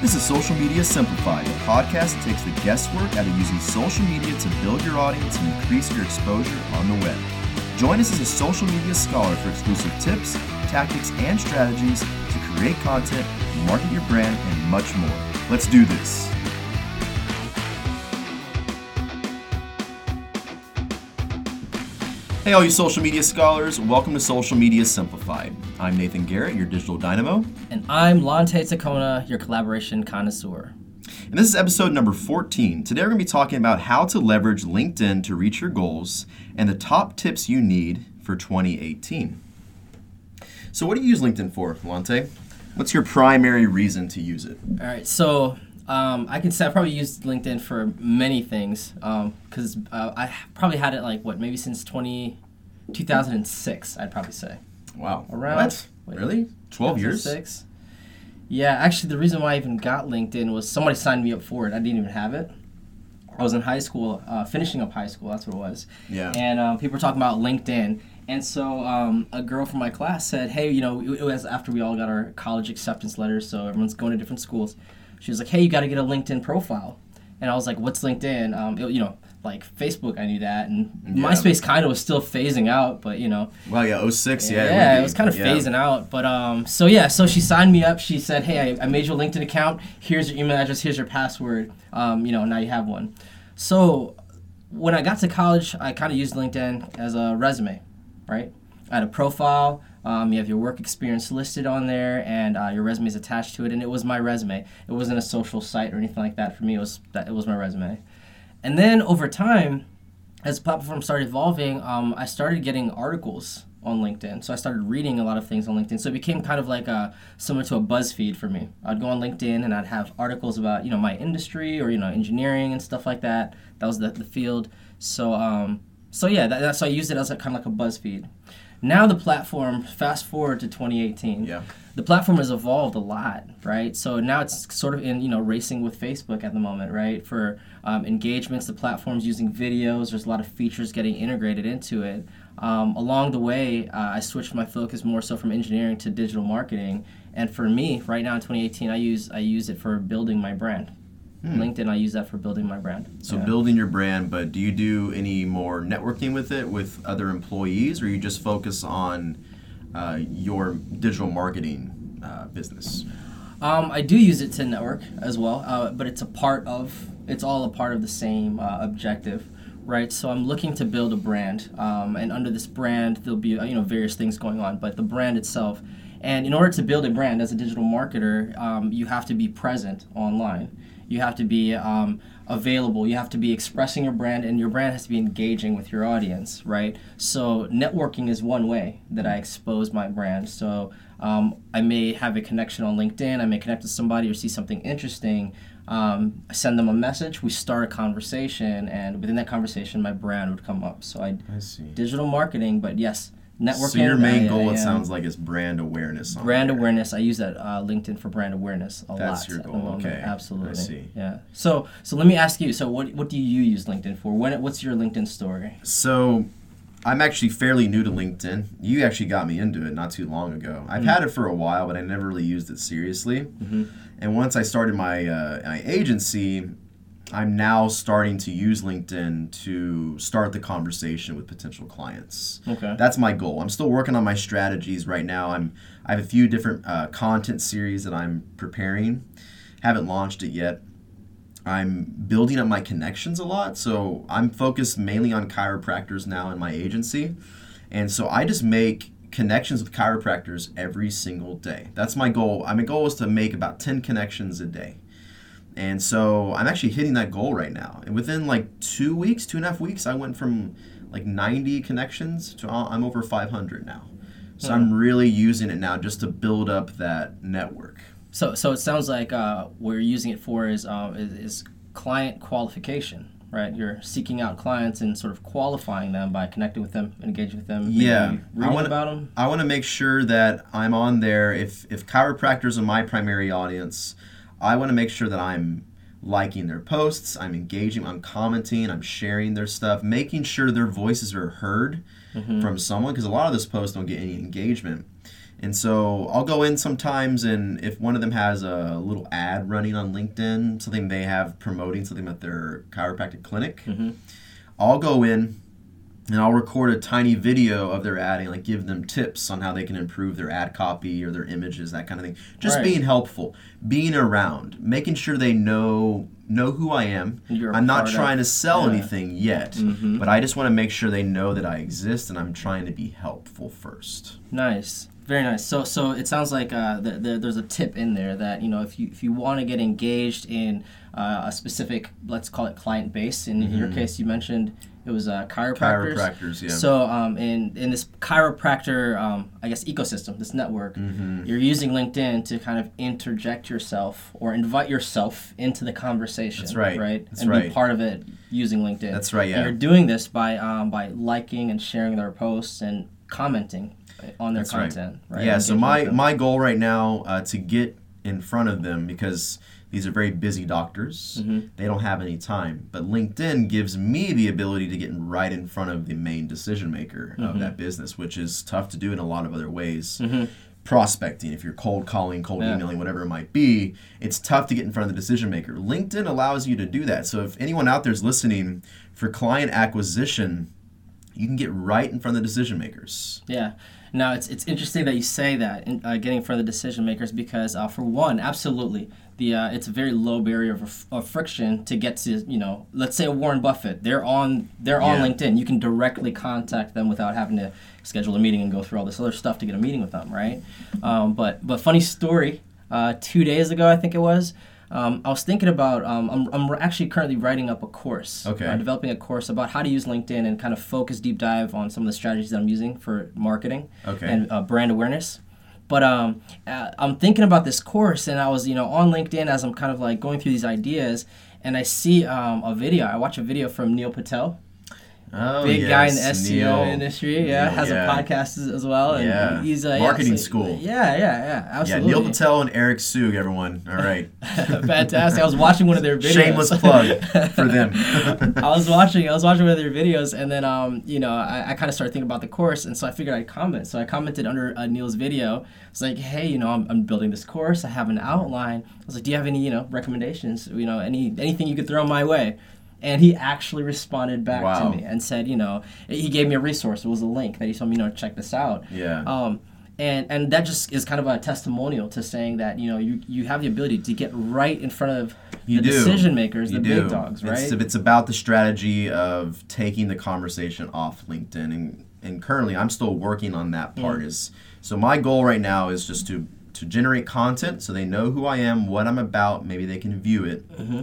This is Social Media Simplified, a podcast that takes the guesswork out of using social media to build your audience and increase your exposure on the web. Join us as a social media scholar for exclusive tips, tactics, and strategies to create content, market your brand, and much more. Let's do this. Hey, all you social media scholars, welcome to Social Media Simplified. I'm Nathan Garrett, your digital dynamo. And I'm Lante Tacona, your collaboration connoisseur. And this is episode number 14. Today we're going to be talking about how to leverage LinkedIn to reach your goals and the top tips you need for 2018. So, what do you use LinkedIn for, Lante? What's your primary reason to use it? All right, so um, I can say I probably used LinkedIn for many things because um, uh, I probably had it like what maybe since 20, 2006 I'd probably say. Wow. Around what? Wait, really? Twelve years? Six. Yeah, actually, the reason why I even got LinkedIn was somebody signed me up for it. I didn't even have it. I was in high school, uh, finishing up high school. That's what it was. Yeah. And um, people were talking about LinkedIn, and so um, a girl from my class said, "Hey, you know, it was after we all got our college acceptance letters, so everyone's going to different schools." She was like, "Hey, you got to get a LinkedIn profile," and I was like, "What's LinkedIn?" Um, it, you know, like Facebook, I knew that, and Yeah. MySpace kind of was still phasing out, but you know, Well, yeah, 06, yeah. yeah, it be. was kind of Yeah. phasing out. But um, so yeah, so she signed me up. She said, "Hey, I, I made you a LinkedIn account. Here's your email address. Here's your password. Um, you know, now you have one." So when I got to college, I kind of used LinkedIn as a resume, right? I had a profile. Um, you have your work experience listed on there, and uh, your resume is attached to it. And it was my resume. It wasn't a social site or anything like that. For me, it was that it was my resume. And then over time, as the platform started evolving, um, I started getting articles on LinkedIn. So I started reading a lot of things on LinkedIn. So it became kind of like a, similar to a BuzzFeed for me. I'd go on LinkedIn and I'd have articles about you know my industry or you know engineering and stuff like that. That was the, the field. So um, so yeah, that, so I used it as a, kind of like a BuzzFeed. Now the platform, fast forward to 2018 Yeah. the platform has evolved a lot, right? So now it's sort of in you know racing with Facebook at the moment, right? For um, engagements, the platform's using videos. There's a lot of features getting integrated into it. Um, along the way, uh, I switched my focus more so from engineering to digital marketing. And for me, right now in 2018, I use I use it for building my brand. LinkedIn, I use that for building my brand. Hmm. So Yeah. building your brand, but do you do any more networking with it with other employees, or you just focus on uh, your digital marketing uh, business? Um, I do use it to network as well, uh, but it's a part of it's all a part of the same uh, objective, right? So I'm looking to build a brand, um, and under this brand there'll be uh, you know various things going on, but the brand itself, and in order to build a brand as a digital marketer, um, you have to be present online. You have to be um, available. You have to be expressing your brand, and your brand has to be engaging with your audience, right? So networking is one way that I expose my brand. So um, I may have a connection on LinkedIn. I may connect with somebody or see something interesting. Um, I send them a message. We start a conversation, and within that conversation, my brand would come up. So I I see. digital marketing, but yes, networking. So your main I- goal, I, it sounds like, is brand awareness. On brand there. awareness. I use that uh, LinkedIn for brand awareness a That's lot. your goal, okay. I Absolutely. see. Yeah. So so let me ask you. So what what do you use LinkedIn for? When what's your LinkedIn story? So, I'm actually fairly new to LinkedIn. You actually got me into it not too long ago. I've Mm-hmm. had it for a while, but I never really used it seriously. And once I started my uh, my agency, I'm now starting to use LinkedIn to start the conversation with potential clients. Okay. That's my goal. I'm still working on my strategies right now. I'm I have a few different uh, content series that I'm preparing. Haven't launched it yet. I'm building up my connections a lot, so I'm focused mainly on chiropractors now in my agency, and so I just make connections with chiropractors every single day. That's my goal. I my goal is to make about ten connections a day. And so I'm actually hitting that goal right now. And within like two weeks, two and a half weeks, I went from like 90 connections to uh, I'm over 500 now. So I'm really using it now just to build up that network. So so it sounds like uh, what you're using it for is, um, is is client qualification, right? You're seeking out clients and sort of qualifying them by connecting with them, engaging with them. Yeah. I wanna- about them. I want to make sure that I'm on there. If if chiropractors are my primary audience, I want to make sure that I'm liking their posts, I'm engaging, I'm commenting, I'm sharing their stuff, making sure their voices are heard from someone because a lot of those posts don't get any engagement. And so I'll go in sometimes, and if one of them has a little ad running on LinkedIn, something they have promoting something at their chiropractic clinic, Mm-hmm. I'll go in and I'll record a tiny video of their ad and like give them tips on how they can improve their ad copy or their images, that kind of thing. Just Right. being helpful, being around, making sure they know know who I am. You're I'm not part of- trying to sell yeah. anything yet, Mhm. but I just want to make sure they know that I exist and I'm trying to be helpful first. Nice, very nice. So, so it sounds like uh, the, the, there's a tip in there that you know if you if you want to get engaged in uh, a specific, let's call it client base. In, in your case, you mentioned it was uh, chiropractors. Chiropractors, yeah. So, um, in in this chiropractor, um, I guess ecosystem, this network, Mm-hmm. you're using LinkedIn to kind of interject yourself or invite yourself into the conversation. That's right. Right. That's and be part of it using LinkedIn. That's right, Yeah. And you're doing this by um, by liking and sharing their posts and commenting on their That's right. content. Right. Yeah, so my, my goal right now uh, to get in front of them because these are very busy doctors. Mm-hmm. They don't have any time. But LinkedIn gives me the ability to get right in front of the main decision maker Mm-hmm. of that business, which is tough to do in a lot of other ways. Prospecting, if you're cold calling, cold Yeah. emailing, whatever it might be, it's tough to get in front of the decision maker. LinkedIn allows you to do that. So if anyone out there is listening for client acquisition, you can get right in front of the decision makers. Yeah. Now it's it's interesting that you say that in, uh, getting in front of the decision makers because uh, for one, absolutely, the uh, it's a very low barrier of, of friction to get to you know let's say Warren Buffett they're on they're on Yeah. LinkedIn you can directly contact them without having to schedule a meeting and go through all this other stuff to get a meeting with them right um, but but funny story uh, two days ago I think it was um, I was thinking about um, I'm, I'm actually currently writing up a course Okay. uh, developing a course about how to use LinkedIn and kind of focus deep dive on some of the strategies that I'm using for marketing Okay. and uh, brand awareness. But um, uh, I'm thinking about this course, and I was, you know, on LinkedIn as I'm kind of like going through these ideas, and I see um, a video. I watch a video from Neil Patel, Oh, big guy in the SEO industry. Yeah, has yeah. a podcast as, as well, and Yeah. he's uh, Marketing yeah, so- school. Yeah, yeah, yeah, absolutely. Yeah. Neil Patel and Eric Siu, everyone. All right. Fantastic. I was watching one of their videos. Shameless plug for them. I was watching I was watching one of their videos and then um you know I, I kind of started thinking about the course and so I figured I'd comment so I commented under uh, Neil's video it's like hey you know I'm, I'm building this course I have an outline I was like do you have any you know recommendations you know any anything you could throw my way and he actually responded back Wow. to me and said you know he gave me a resource it was a link that he told me you know check this out yeah. um, and and that just is kind of a testimonial to saying that you know you, you have the ability to get right in front of You the do. decision makers, You the do. big dogs, right? It's, it's about the strategy of taking the conversation off LinkedIn, and and currently I'm still working on that part. Is so my goal right now is just to to generate content so they know who I am, what I'm about. Maybe they can view it. Mm-hmm.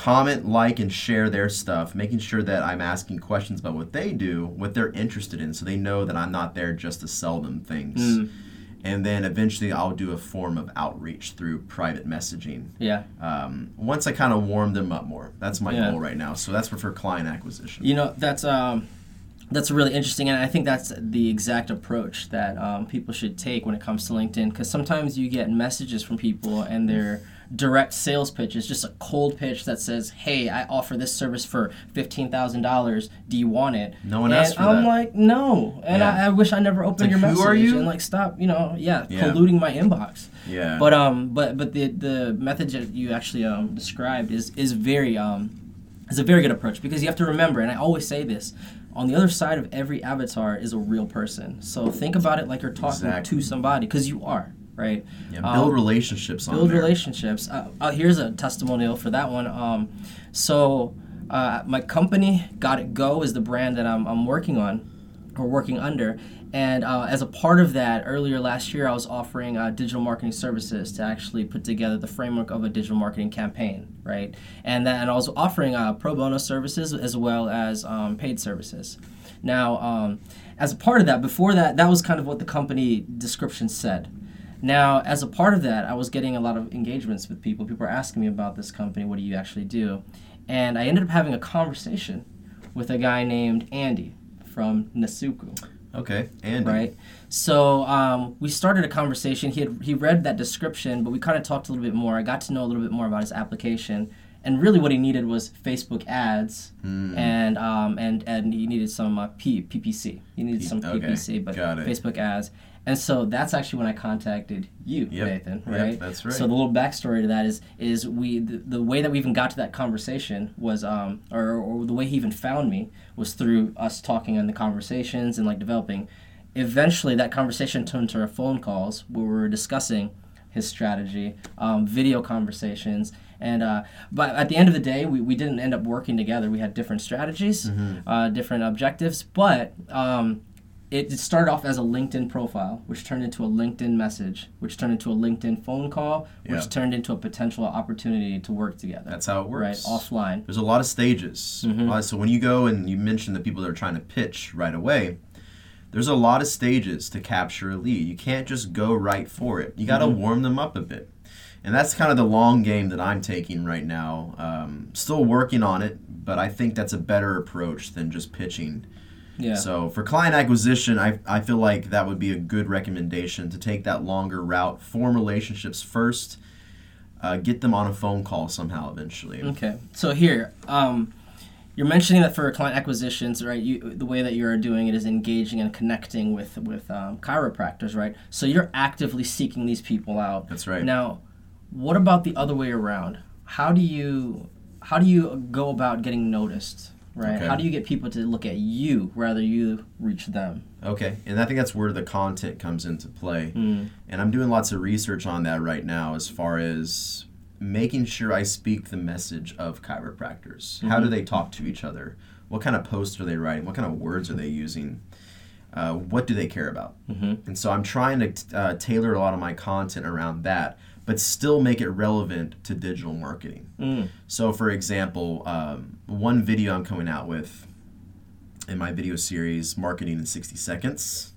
Comment, like, and share their stuff, making sure that I'm asking questions about what they do, what they're interested in, so they know that I'm not there just to sell them things. Mm. And then eventually I'll do a form of outreach through private messaging yeah. um, once I kind of warm them up more. That's my Yeah. goal right now. So that's for, for client acquisition. You know, that's um, that's really interesting, and I think that's the exact approach that um, people should take when it comes to LinkedIn. Because sometimes you get messages from people, and they're direct sales pitches, just a cold pitch that says, "Hey, I offer this service for fifteen thousand dollars. Do you want it?" No one and asked for I'm that. like, "No," and Yeah. I, I wish I never opened like, your who message are you? and like stop, you know, yeah, Yeah. polluting my inbox. Yeah. But um, but but the the method that you actually um described is is very um is a very good approach because you have to remember, and I always say this. On the other side of every avatar is a real person. So think about it like you're talking Exactly. to somebody, because you are, right? yeah, build um, relationships on build there. relationships. Uh, uh, here's a testimonial for that one. Um, so uh, my company, Got It Go, is the brand that I'm, I'm working on or working under. And uh, as a part of that, earlier last year, I was offering uh, digital marketing services to actually put together the framework of a digital marketing campaign, right? And then and I was offering uh, pro bono services as well as um, paid services. Now, um, as a part of that, before that, that was kind of what the company description said. Now, as a part of that, I was getting a lot of engagements with people. People were asking me about this company. What do you actually do? And I ended up having a conversation with a guy named Andy from Nasuku, Okay, and right? So um, we started a conversation. He had he read that description, but we kind of talked a little bit more. I got to know a little bit more about his application, and really what he needed was Facebook ads, and um, and and he needed some uh, P, PPC. He needed some okay, PPC, but got it. Facebook ads. And so that's actually when I contacted you, Yep, Nathan. yep, Right. that's right. So the little backstory to that is is we the, the way that we even got to that conversation was um or, or the way he even found me was through us talking on the conversations and like developing. Eventually, that conversation turned to our phone calls where we were discussing his strategy, um, video conversations, and uh, but at the end of the day, we, we didn't end up working together. We had different strategies, uh, different objectives, but um, it started off as a LinkedIn profile, which turned into a LinkedIn message, which turned into a LinkedIn phone call, which Yeah. turned into a potential opportunity to work together. That's how it right works. offline. There's a lot of stages. Mm-hmm. So when you go and you mention the people that are trying to pitch right away, there's a lot of stages to capture a lead. You can't just go right for it. You got to Mm-hmm. warm them up a bit. And that's kind of the long game that I'm taking right now. Um, still working on it, but I think that's a better approach than just pitching. Yeah. So for client acquisition, I, I feel like that would be a good recommendation to take that longer route, form relationships first, uh, get them on a phone call somehow eventually. Okay. So here, um, you're mentioning that for client acquisitions, right? You the way that you're doing it is engaging and connecting with with um, chiropractors, right? So you're actively seeking these people out. That's right. Now, what about the other way around? How do you how do you go about getting noticed? Right? Okay. How do you get people to look at you rather you reach them? Okay, and I think that's where the content comes into play. Mm. And I'm doing lots of research on that right now as far as making sure I speak the message of chiropractors. How do Mm-hmm. they talk to each other? What kind of posts are they writing? What kind of words are they using? Uh, what do they care about? Mm-hmm. And so I'm trying to uh, tailor a lot of my content around that, but still make it relevant to digital marketing. Mm. So, for example, um, one video I'm coming out with in my video series, Marketing in 60 Seconds,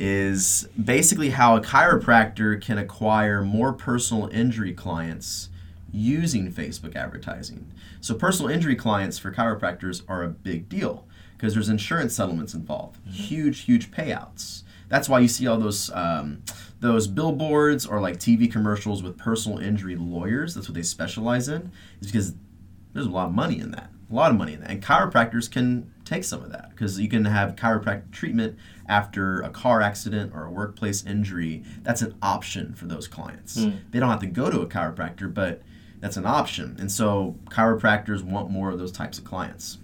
is basically how a chiropractor can acquire more personal injury clients using Facebook advertising. So, personal injury clients for chiropractors are a big deal because there's insurance settlements involved, huge, huge payouts. That's why you see all those um, those billboards or like TV commercials with personal injury lawyers. That's what they specialize in. Is because there's a lot of money in that. A lot of money in that. And chiropractors can take some of that because you can have chiropractic treatment after a car accident or a workplace injury. That's an option for those clients. They don't have to go to a chiropractor, but that's an option. And so chiropractors want more of those types of clients.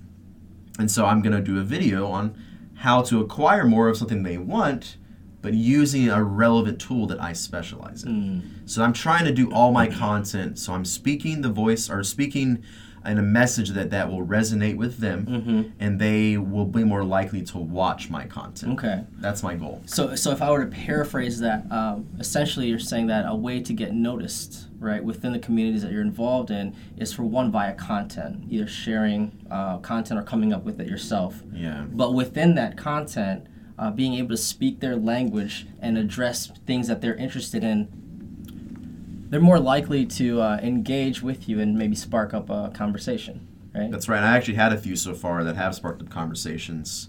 And so I'm going to do a video on how to acquire more of something they want, but using a relevant tool that I specialize in. So I'm trying to do all my content. So I'm speaking the voice or speaking in a message that that will resonate with them, and they will be more likely to watch my content. Okay. That's my goal. So, so if I were to paraphrase that, um, essentially you're saying that a way to get noticed, right, within the communities that you're involved in is for one via content, either sharing uh, content or coming up with it yourself. Yeah. But within that content, uh, being able to speak their language and address things that they're interested in, they're more likely to uh, engage with you and maybe spark up a conversation, right? That's right. I actually had a few so far that have sparked up conversations,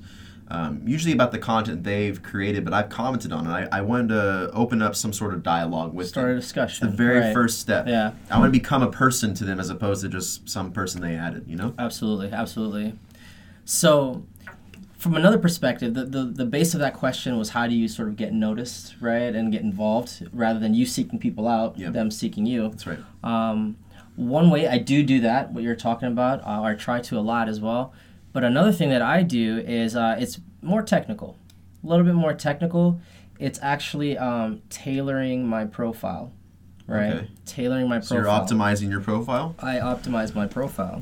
um, usually about the content they've created, but I've commented on it. I, I wanted to open up some sort of dialogue with Start a them. discussion. The very right. first step. Yeah. I want to become a person to them as opposed to just some person they added, you know? Absolutely, absolutely. So, from another perspective, the, the, the base of that question was how do you sort of get noticed, right, and get involved rather than you seeking people out, Yep. them seeking you. That's right. Um, one way I do do that, what you're talking about, uh, or I try to a lot as well. But another thing that I do is uh, it's more technical, a little bit more technical. It's actually um, tailoring my profile, right? Okay. Tailoring my So profile. you're optimizing your profile? I optimize my profile.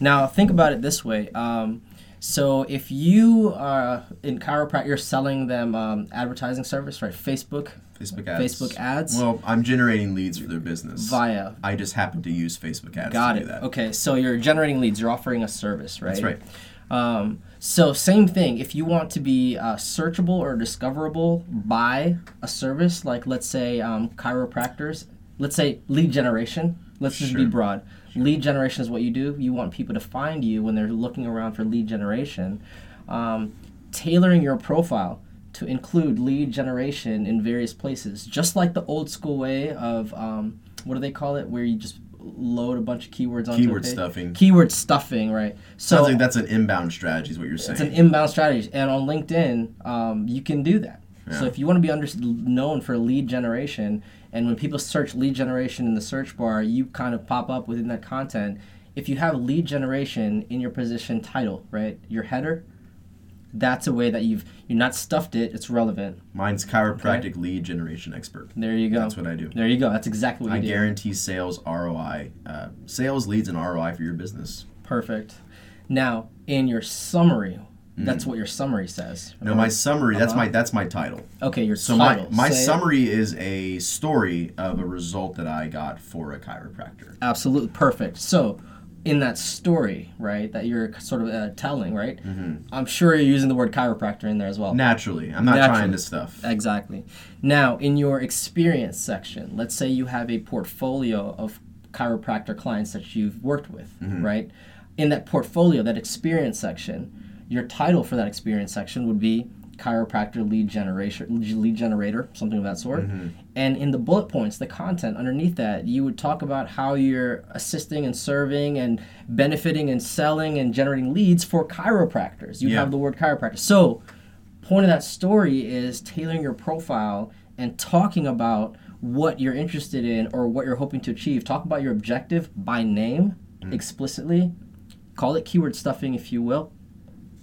Now, think about it this way. Um, so, if you are in chiropractic, you're selling them um, advertising service, right? Facebook, Facebook ads. Facebook ads Well, I'm generating leads for their business. via. I just happen to use Facebook ads Got to it. do that. Okay, so you're generating leads. You're offering a service, right? That's right. Um, so same thing. If you want to be uh, searchable or discoverable by a service, like let's say um, chiropractors, let's say lead generation. Let's just be Sure. broad. Lead generation is what you do. You want people to find you when they're looking around for lead generation. Um, tailoring your profile to include lead generation in various places, just like the old school way of um, what do they call it, where you just load a bunch of keywords on Keyword stuffing. Keyword stuffing, right? So Sounds like that's an inbound strategy, is what you're saying. it's an inbound strategy, and on LinkedIn, um, you can do that. So if you want to be under, known for lead generation, and when people search lead generation in the search bar, you kind of pop up within that content. If you have lead generation in your position title, right, your header, that's a way that you've you're not stuffed it. It's relevant. Mine's chiropractic lead generation expert. There you go. That's what I do. There you go. That's exactly what I do. guarantee sales ROI, uh, sales leads and ROI for your business. Perfect. Now, in your summary, that's what your summary says. Mm. No, my summary. That's Uh-huh. my that's my title. Okay, your So title. my my Say summary is a story of a result that I got for a chiropractor. Absolutely perfect. So, in that story, right, that you're sort of uh, telling, right? Mm-hmm. I'm sure you're using the word chiropractor in there as well. Naturally, I'm not Naturally. trying to stuff. Exactly. Now, in your experience section, let's say you have a portfolio of chiropractor clients that you've worked with, Mm-hmm. right? In that portfolio, that experience section, your title for that experience section would be chiropractor lead generation lead generator something of that sort Mm-hmm. and in the bullet points the content underneath that you would talk about how you're assisting and serving and benefiting and selling and generating leads for chiropractors you Yeah. have the word chiropractor so point of that story is tailoring your profile and talking about what you're interested in or what you're hoping to achieve. Talk about your objective by name explicitly. Call it keyword stuffing if you will.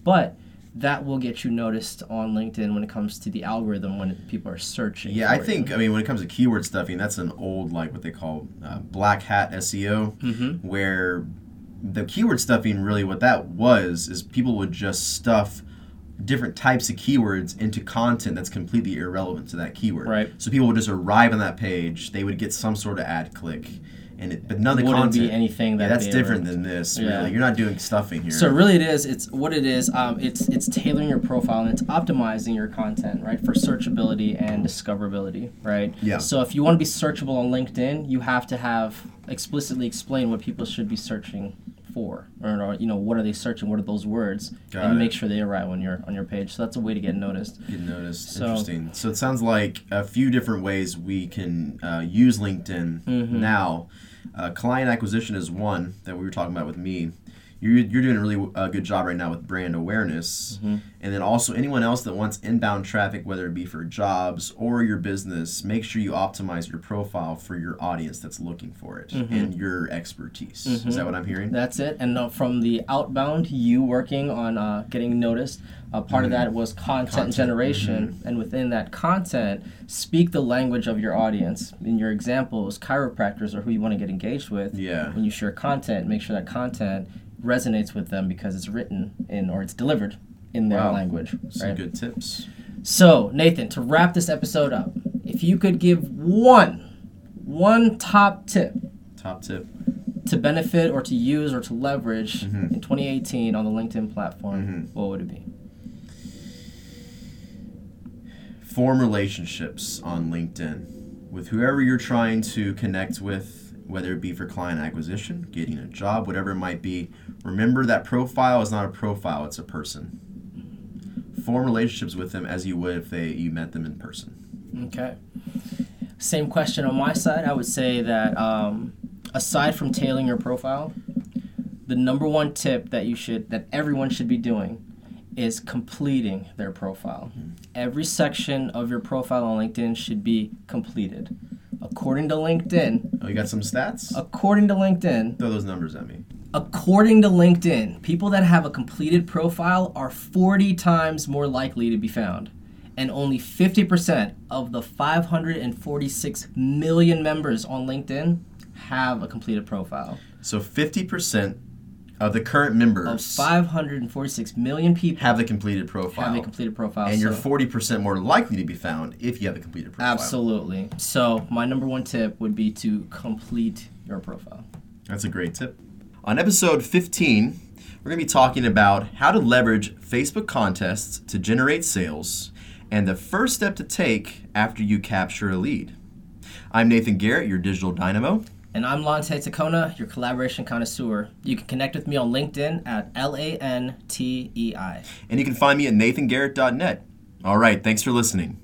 But that will get you noticed on LinkedIn when it comes to the algorithm when people are searching. Yeah, I think I mean when it comes to keyword stuffing, that's an old like what they call uh, black hat SEO, Mm-hmm. where the keyword stuffing really what that was is people would just stuff different types of keywords into content that's completely irrelevant to that keyword. Right. So people would just arrive on that page, they would get some sort of ad click, and it, but none of the Wouldn't be content. anything yeah, that's different than this. Yeah. Really, you're not doing stuffing here. So really, it is. It's what it is. Um, it's it's tailoring your profile and it's optimizing your content, right, for searchability and discoverability, right. Yeah. So if you want to be searchable on LinkedIn, you have to have explicitly explain what people should be searching for, or, or, you know what are they searching? What are those words? Got and it. make sure they arrive on your on your page. So that's a way to get noticed. Get noticed. So- Interesting. So it sounds like a few different ways we can uh, use LinkedIn Mm-hmm. now. Uh, client acquisition is one that we were talking about with me. You're, you're doing a really uh, good job right now with brand awareness. Mm-hmm. And then also, anyone else that wants inbound traffic, whether it be for jobs or your business, make sure you optimize your profile for your audience that's looking for it Mm-hmm. and your expertise. Is that what I'm hearing? That's it. And uh, from the outbound, you working on uh, getting noticed. Uh, part of that was content, Mm-hmm. Content, generation, and within that content, speak the language of your audience. In your examples, chiropractors are who you want to get engaged with. Yeah. When you share content, make sure that content resonates with them because it's written in or it's delivered in their Wow. language. Some Right? good tips. So, Nathan, to wrap this episode up, if you could give one, one top tip Top tip. to benefit or to use or to leverage Mm-hmm. in 2018 on the LinkedIn platform, what would it be? form relationships on LinkedIn with whoever you're trying to connect with, whether it be for client acquisition, getting a job, whatever it might be. Remember that profile is not a profile, it's a person. Form relationships with them as you would if they you met them in person. Okay. Same question on my side. I would say that um, aside from tailoring your profile, the number one tip that you should that everyone should be doing is completing their profile. Every section of your profile on LinkedIn should be completed. According to LinkedIn, Oh, you got some stats? according to LinkedIn, Throw those numbers at me. According to LinkedIn, people that have a completed profile are 40 times more likely to be found. And only 50% of the 546 million members on LinkedIn have a completed profile. So 50% of the current members Of 546 million people have the completed profile. have a completed profile. and you're 40% more likely to be found if you have a completed profile. Absolutely. So, my number one tip would be to complete your profile. That's a great tip. On episode 15, we're going to be talking about how to leverage Facebook contests to generate sales and the first step to take after you capture a lead. I'm Nathan Garrett, your digital dynamo. And I'm Lante Tacona, your collaboration connoisseur. You can connect with me on LinkedIn at L A N T E I. And you can find me at nathangarrett.net. All right, thanks for listening.